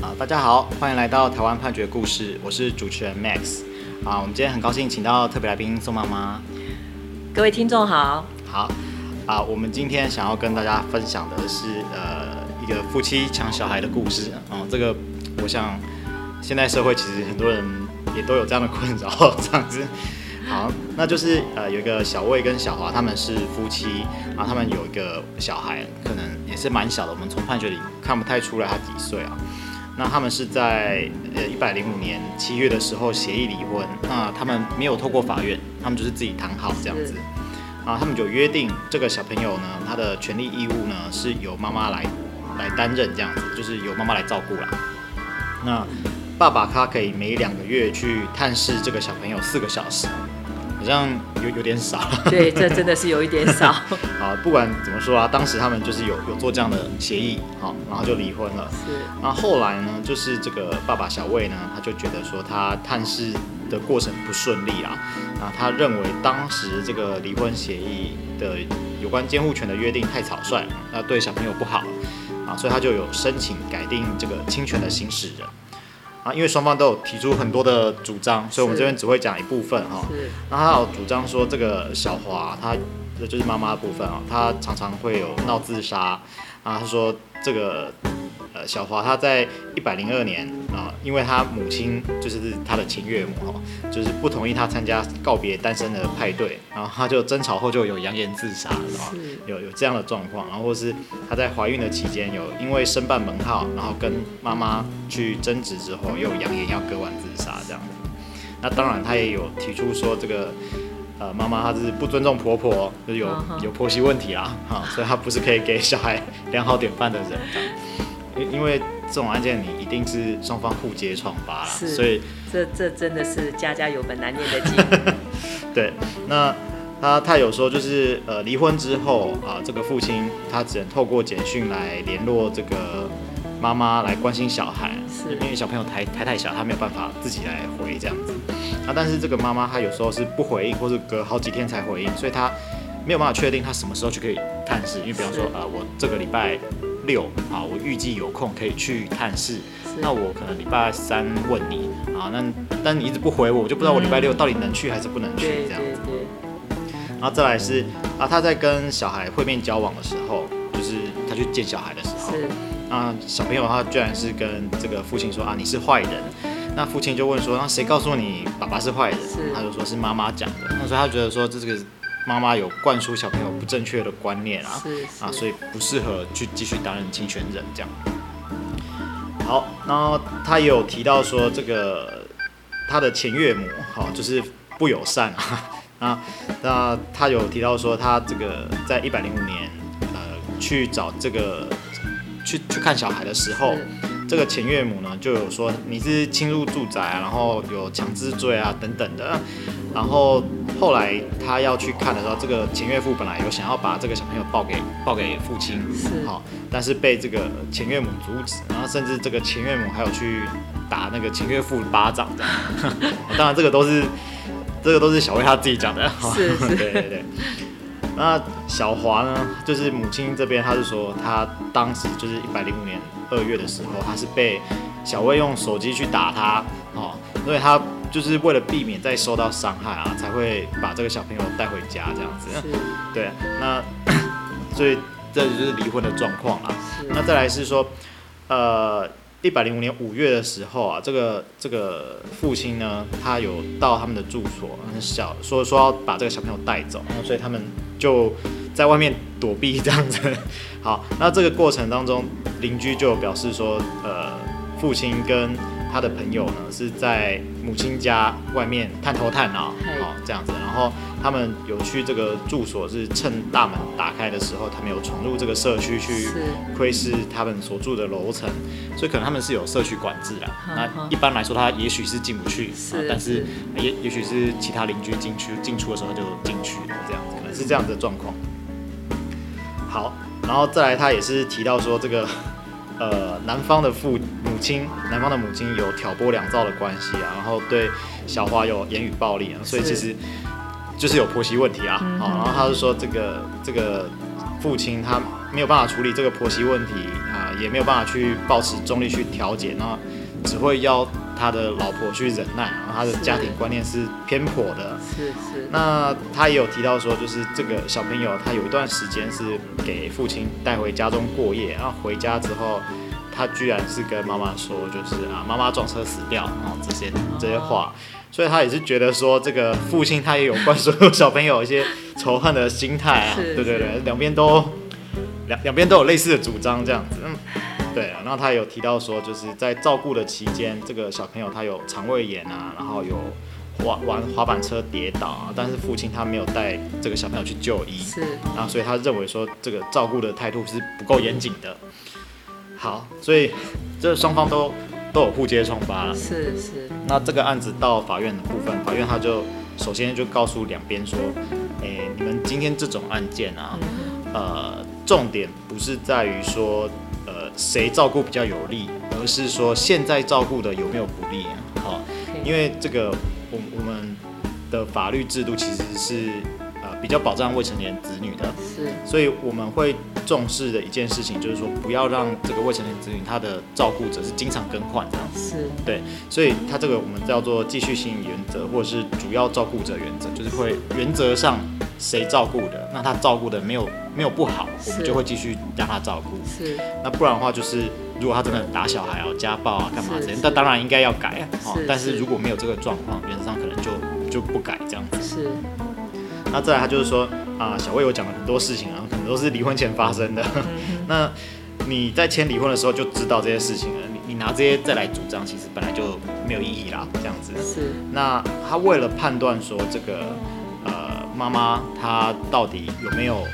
啊，大家好，欢迎来到台湾判决故事，我是主持人 Max。啊，我们今天很高兴请到特别来宾宋妈妈。各位听众好。好。啊，我们今天想要跟大家分享的是，呃，一个夫妻抢小孩的故事。啊，这个我想现在社会其实很多人也都有这样的困扰，这样子。好，那就是呃，有一个小魏跟小华，他们是夫妻，然后他们有一个小孩，可能也是蛮小的，我们从判决里看不太出来他几岁啊。那他们是在呃一百零五年七月的时候协议离婚，那他们没有透过法院，他们就是自己谈好这样子，啊，他们就约定这个小朋友呢，他的权利义务呢是由妈妈来来担任这样子，就是由妈妈来照顾啦。那爸爸他可以每两个月去探视这个小朋友四个小时。好像有有点少，对，这真的是有一点少。好，不管怎么说啊，当时他们就是有有做这样的协议，好，然后就离婚了。是。那后来呢，就是这个爸爸小魏呢，他就觉得说他探视的过程不顺利啊，那，他认为当时这个离婚协议的有关监护权的约定太草率，那对小朋友不好，啊，所以他就有申请改定这个侵权的行使人。啊，因为双方都有提出很多的主张，所以我们这边只会讲一部分哈。是。那他有主张说，这个小华他就是妈妈的部分啊，他常常会有闹自杀啊。他说这个。呃，小华他在一百零二年啊、呃，因为他母亲就是他的前岳母哈，就是不同意他参加告别单身的派对，然后他就争吵后就有扬言自杀，有有这样的状况，然后或是他在怀孕的期间有因为申办门号，然后跟妈妈去争执之后又扬言要割腕自杀这样子。那当然他也有提出说这个呃妈妈她是不尊重婆婆，就是有有婆媳问题啊哈，所以她不是可以给小孩良好典范的人。因因为这种案件，你一定是双方互揭疮疤了，所以这这真的是家家有本难念的经。对，那他他有说就是呃离婚之后啊，这个父亲他只能透过简讯来联络这个妈妈来关心小孩，是因为小朋友太太太小，他没有办法自己来回这样子。啊，但是这个妈妈她有时候是不回应，或者隔好几天才回应，所以她没有办法确定她什么时候就可以探视。因为比方说啊，我这个礼拜。六啊，我预计有空可以去探视，那我可能礼拜三问你啊，那但你一直不回我，我就不知道我礼拜六到底能去还是不能去这样子。然后再来是啊，他在跟小孩会面交往的时候，就是他去见小孩的时候，那，小朋友他居然是跟这个父亲说啊，你是坏人，那父亲就问说，那谁告诉你爸爸是坏人？他就说是妈妈讲的，那所以他觉得说这这个。妈妈有灌输小朋友不正确的观念啊，啊，所以不适合去继续担任亲权人这样。好，然后他也有提到说，这个他的前岳母，好，就是不友善啊。啊，那他有提到说，他这个在一百零五年，呃，去找这个去去看小孩的时候，这个前岳母呢就有说你是侵入住宅啊，然后有强制罪啊等等的。然后后来他要去看的时候，这个前岳父本来有想要把这个小朋友抱给抱给父亲，是好，但是被这个前岳母阻止，然后甚至这个前岳母还有去打那个前岳父巴掌这样。当然这个都是这个都是小薇他自己讲的，是，是对对对。那小华呢，就是母亲这边，他是说他当时就是一百零五年二月的时候，他是被小薇用手机去打他，哦，所以他。就是为了避免再受到伤害啊，才会把这个小朋友带回家这样子。对，那 所以这就是离婚的状况啦。那再来是说，呃，一百零五年五月的时候啊，这个这个父亲呢，他有到他们的住所，很小，说说要把这个小朋友带走，所以他们就在外面躲避这样子。好，那这个过程当中，邻居就表示说，呃，父亲跟他的朋友呢是在母亲家外面探头探脑，哦，这样子，然后他们有去这个住所，是趁大门打开的时候，他们有闯入这个社区去窥视他们所住的楼层，所以可能他们是有社区管制的。那一般来说，他也许是进不去，但是也也许是其他邻居进去进出的时候他就进去了，这样子，可能是这样的状况。好，然后再来，他也是提到说这个。呃，男方的父母亲，男方的母亲有挑拨两造的关系啊，然后对小花有言语暴力啊，所以其实就是有婆媳问题啊。好，然后他就说这个这个父亲他没有办法处理这个婆媳问题啊，呃也没有办法去保持中立去调解，那只会要他的老婆去忍耐，然后他的家庭观念是偏颇的。是是。那他也有提到说，就是这个小朋友他有一段时间是给父亲带回家中过夜，然后回家之后，他居然是跟妈妈说，就是啊妈妈撞车死掉啊这些这些话。所以他也是觉得说，这个父亲他也有关所有小朋友一些仇恨的心态啊，对对对，两边都两两边都有类似的主张这样子，嗯，对啊。然后他有提到说，就是在照顾的期间，这个小朋友他有肠胃炎啊，然后有滑玩滑板车跌倒啊，但是父亲他没有带这个小朋友去就医，是，然后所以他认为说这个照顾的态度是不够严谨的。好，所以这双方都。都有互揭疮疤了，是是。那这个案子到法院的部分，法院他就首先就告诉两边说，诶，你们今天这种案件啊，呃，重点不是在于说，呃，谁照顾比较有利，而是说现在照顾的有没有不利啊？好，因为这个我我们的法律制度其实是。比较保障未成年子女的，是，所以我们会重视的一件事情，就是说不要让这个未成年子女他的照顾者是经常更换这样，是，对，所以他这个我们叫做继续性原则，或者是主要照顾者原则，就是会原则上谁照顾的，那他照顾的没有没有不好，我们就会继续让他照顾，是，那不然的话就是如果他真的打小孩啊、家暴啊干嘛这些，那当然应该要改啊，哦，但是。如果没有这个状况，原则上可能就就不改这样子，是。那再来，他就是说啊，小魏有讲了很多事情啊，可能都是离婚前发生的。那你在签离婚的时候就知道这些事情了，你你拿这些再来主张，其实本来就没有意义啦，这样子。是。那他为了判断说这个呃妈妈她到底有没有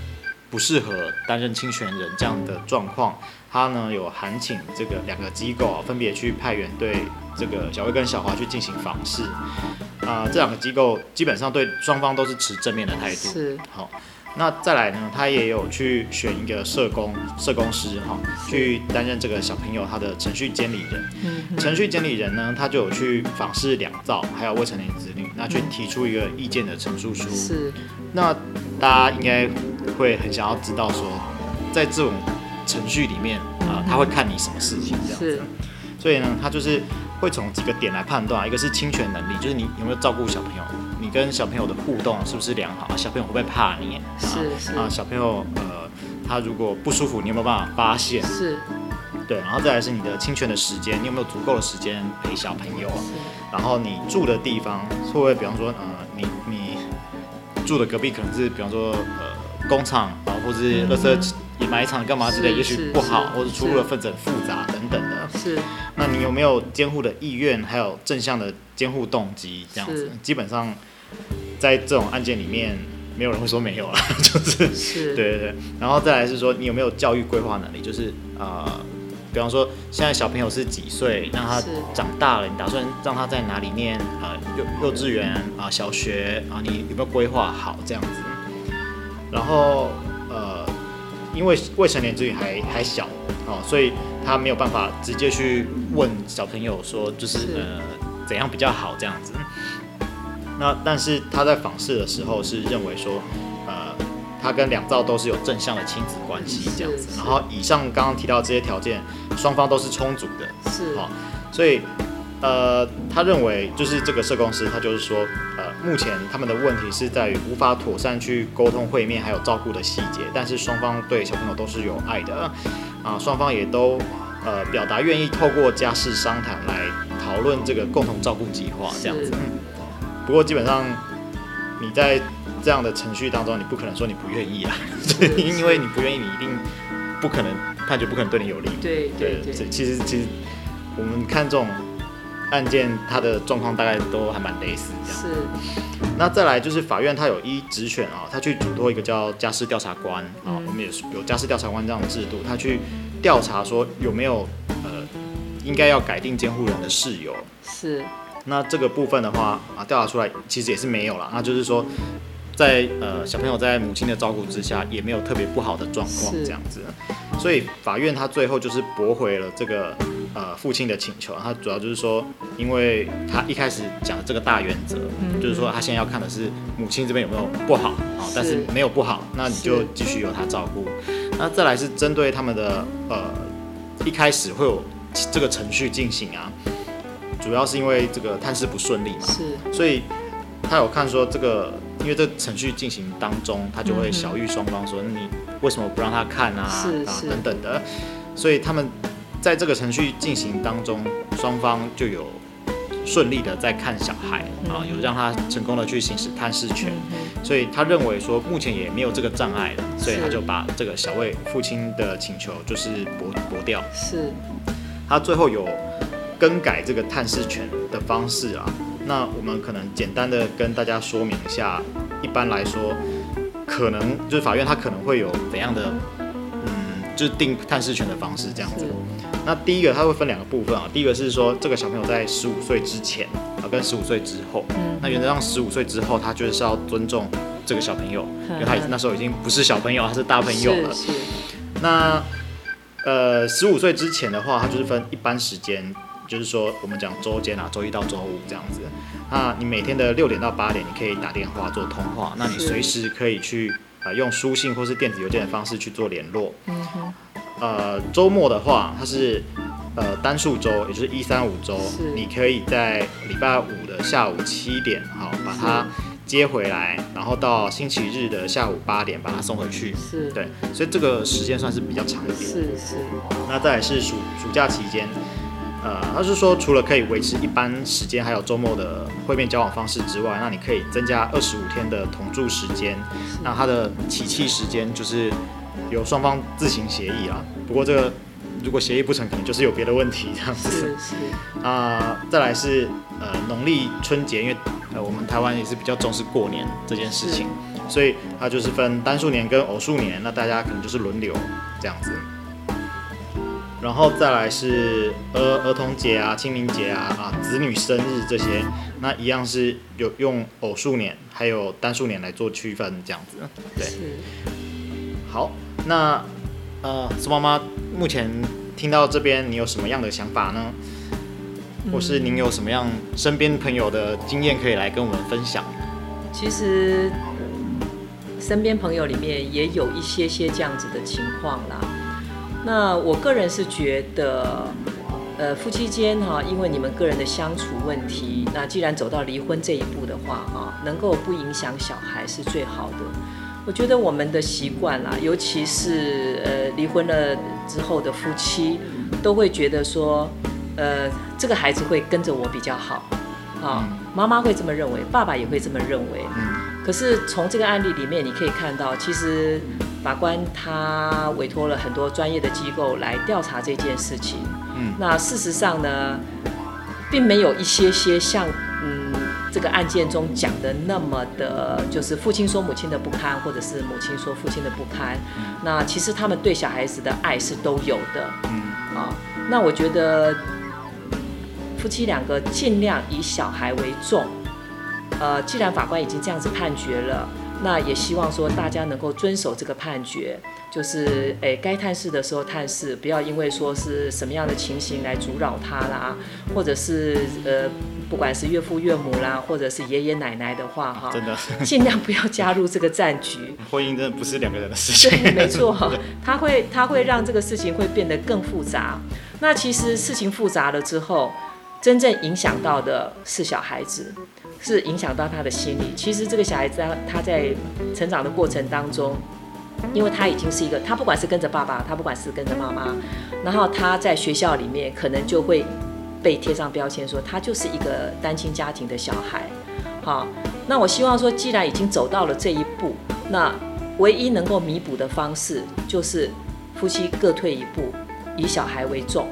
不适合担任侵权人这样的状况，他呢有函请这个两个机构分别去派员对这个小薇跟小华去进行访视。啊、呃，这两个机构基本上对双方都是持正面的态度。是，好，那再来呢，他也有去选一个社工、社工师哈，去担任这个小朋友他的程序监理人。嗯，程序监理人呢，他就有去访视两造，还有未成年子女，那去提出一个意见的陈述书。是，那大家应该会很想要知道说，在这种程序里面啊、呃，他会看你什么事情这样子。所以呢，他就是。会从几个点来判断，一个是侵权能力，就是你有没有照顾小朋友，你跟小朋友的互动是不是良好，小朋友会不会怕你？是是啊，小朋友呃，他如果不舒服，你有没有办法发现？是，对，然后再来是你的侵权的时间，你有没有足够的时间陪小朋友？是，然后你住的地方会不会，比方说呃，你你住的隔壁可能是比方说呃工厂啊，或者是垃圾掩埋场干嘛之类，也许不好，或者出入的分子很复杂等等的。是。那你有没有监护的意愿，还有正向的监护动机？这样子，基本上在这种案件里面，没有人会说没有啊，就是，是，对对对。然后再来是说，你有没有教育规划能力？就是呃，比方说现在小朋友是几岁，让他长大了，你打算让他在哪里念呃幼幼稚园啊、呃、小学啊？你有没有规划好这样子？然后呃，因为未成年子女还还小哦，所以。他没有办法直接去问小朋友说，就是呃怎样比较好这样子。那但是他在访视的时候是认为说，呃，他跟两造都是有正向的亲子关系这样子。然后以上刚刚提到这些条件，双方都是充足的，是好，所以呃他认为就是这个社工师他就是说，呃目前他们的问题是在于无法妥善去沟通会面还有照顾的细节，但是双方对小朋友都是有爱的。啊，双方也都呃表达愿意透过家事商谈来讨论这个共同照顾计划这样子。不过基本上你在这样的程序当中，你不可能说你不愿意啊，因为你不愿意，你一定不可能判决不可能对你有利。对对对，其实其实我们看这种案件，它的状况大概都还蛮类似这样。是。那再来就是法院，他有一职权啊，他去嘱托一个叫家事调查官啊，我们也是有家事调查官这样的制度，他去调查说有没有呃应该要改定监护人的事由。是。那这个部分的话啊，调查出来其实也是没有了，那就是说在呃小朋友在母亲的照顾之下，也没有特别不好的状况这样子，所以法院他最后就是驳回了这个。呃，父亲的请求，他主要就是说，因为他一开始讲的这个大原则，嗯、就是说他现在要看的是母亲这边有没有不好，啊，但是没有不好，那你就继续由他照顾。那再来是针对他们的呃一开始会有这个程序进行啊，主要是因为这个探视不顺利嘛，是，所以他有看说这个，因为这程序进行当中，他就会小玉双方说，你为什么不让他看啊，是啊等等的，所以他们在这个程序进行当中，双方就有。顺利的在看小孩啊，有让他成功的去行使探视权，所以他认为说目前也没有这个障碍了，所以他就把这个小魏父亲的请求就是驳驳掉。是，他最后有更改这个探视权的方式啊，那我们可能简单的跟大家说明一下，一般来说，可能就是法院他可能会有怎样的，嗯，就是定探视权的方式这样子。那第一个，它会分两个部分啊。第一个是说，这个小朋友在十五岁之前啊，跟十五岁之后。嗯。那原则上，十五岁之后，他就是要尊重这个小朋友，因为他那时候已经不是小朋友，他是大朋友了。是。是那呃，十五岁之前的话，他就是分一般时间，就是说我们讲周间啊，周一到周五这样子。那你每天的六点到八点，你可以打电话做通话。那你随时可以去啊、呃，用书信或是电子邮件的方式去做联络。嗯哼。呃，周末的话，它是呃单数周，也就是一三五周，你可以在礼拜五的下午七点，好把它接回来，然后到星期日的下午八点把它送回去。是，对，所以这个时间算是比较长一点。是是。那再来是暑暑假期间，呃，他是说除了可以维持一般时间，还有周末的会面交往方式之外，那你可以增加二十五天的同住时间。那它的起气时间就是。有双方自行协议啊，不过这个如果协议不成，可能就是有别的问题这样子。是是。啊、呃，再来是呃农历春节，因为呃我们台湾也是比较重视过年这件事情，所以它就是分单数年跟偶数年，那大家可能就是轮流这样子。然后再来是儿儿童节啊、清明节啊、啊子女生日这些，那一样是有用偶数年还有单数年来做区分这样子。对。是。好。那，呃，苏妈妈，目前听到这边，你有什么样的想法呢？或是您有什么样身边朋友的经验可以来跟我们分享？其实，身边朋友里面也有一些些这样子的情况啦。那我个人是觉得，呃，夫妻间哈，因为你们个人的相处问题，那既然走到离婚这一步的话，啊，能够不影响小孩是最好的。我觉得我们的习惯啦，尤其是呃离婚了之后的夫妻，都会觉得说，呃这个孩子会跟着我比较好，啊，妈妈会这么认为，爸爸也会这么认为。可是从这个案例里面，你可以看到，其实法官他委托了很多专业的机构来调查这件事情。嗯，那事实上呢，并没有一些些像嗯。这个案件中讲的那么的，就是父亲说母亲的不堪，或者是母亲说父亲的不堪。那其实他们对小孩子的爱是都有的。嗯，啊，那我觉得夫妻两个尽量以小孩为重。呃，既然法官已经这样子判决了，那也希望说大家能够遵守这个判决。就是诶，该探视的时候探视，不要因为说是什么样的情形来阻扰他啦，或者是呃，不管是岳父岳母啦，或者是爷爷奶奶的话哈，真的 尽量不要加入这个战局。婚姻真的不是两个人的事情。对，没错，他会他会让这个事情会变得更复杂。那其实事情复杂了之后，真正影响到的是小孩子，是影响到他的心理。其实这个小孩子他在成长的过程当中。因为他已经是一个，他不管是跟着爸爸，他不管是跟着妈妈，然后他在学校里面可能就会被贴上标签，说他就是一个单亲家庭的小孩。好，那我希望说，既然已经走到了这一步，那唯一能够弥补的方式就是夫妻各退一步，以小孩为重。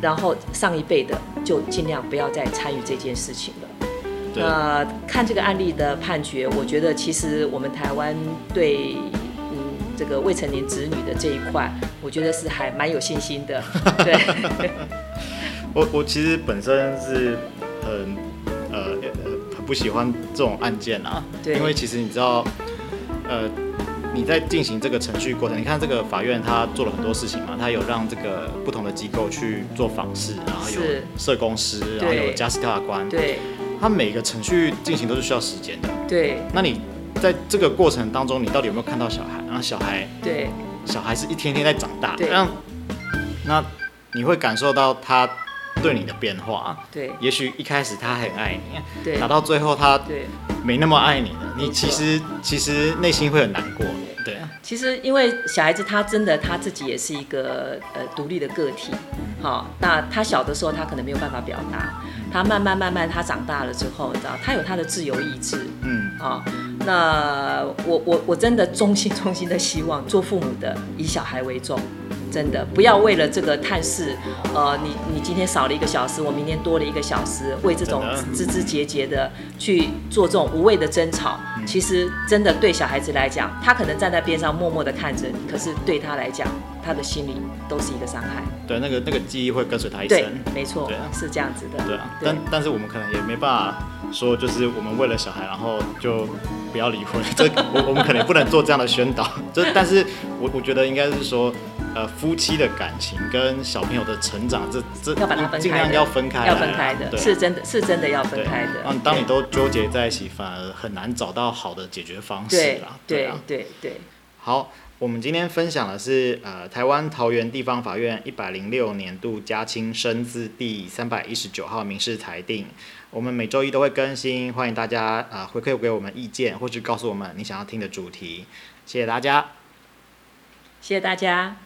然后上一辈的就尽量不要再参与这件事情了。那看这个案例的判决，我觉得其实我们台湾对嗯这个未成年子女的这一块，我觉得是还蛮有信心的。对，我我其实本身是很呃很不喜欢这种案件啊，对，因为其实你知道，呃你在进行这个程序过程，你看这个法院他做了很多事情嘛，他有让这个不同的机构去做访视，然后有社工师，然后有家事调查官，对。他每个程序进行都是需要时间的。对。那你在这个过程当中，你到底有没有看到小孩？然后小孩对。小孩是一天天在长大，对，那你会感受到他对你的变化，对，也许一开始他很爱你，对，打到最后他没那么爱你了，你其实其实内心会很难过，对。其实因为小孩子他真的他自己也是一个呃独立的个体，好，那他小的时候他可能没有办法表达，他慢慢慢慢他长大了之后，你知道他有他的自由意志，嗯，好，那我我我真的衷心衷心的希望做父母的以小孩为重。真的不要为了这个探视，呃，你你今天少了一个小时，我明天多了一个小时，为这种枝枝节节的去做这种无谓的争吵，嗯、其实真的对小孩子来讲，他可能站在边上默默的看着你，可是对他来讲，他的心里都是一个伤害。对，那个那个记忆会跟随他一生。对，没错，对啊，是这样子的。对啊，对但但是我们可能也没办法说，就是我们为了小孩，然后就不要离婚。这我我们可能不能做这样的宣导。就但是我我觉得应该是说。呃，夫妻的感情跟小朋友的成长，这这要把它分开，尽量要分开，要分开的，是真的是真的要分开的。嗯当你都纠结在一起，反而很难找到好的解决方式啦。对对对对。好，我们今天分享的是呃，台湾桃园地方法院一百零六年度家亲生字第三百一十九号民事裁定。我们每周一都会更新，欢迎大家呃回馈给我们意见，或是告诉我们你想要听的主题。谢谢大家，谢谢大家。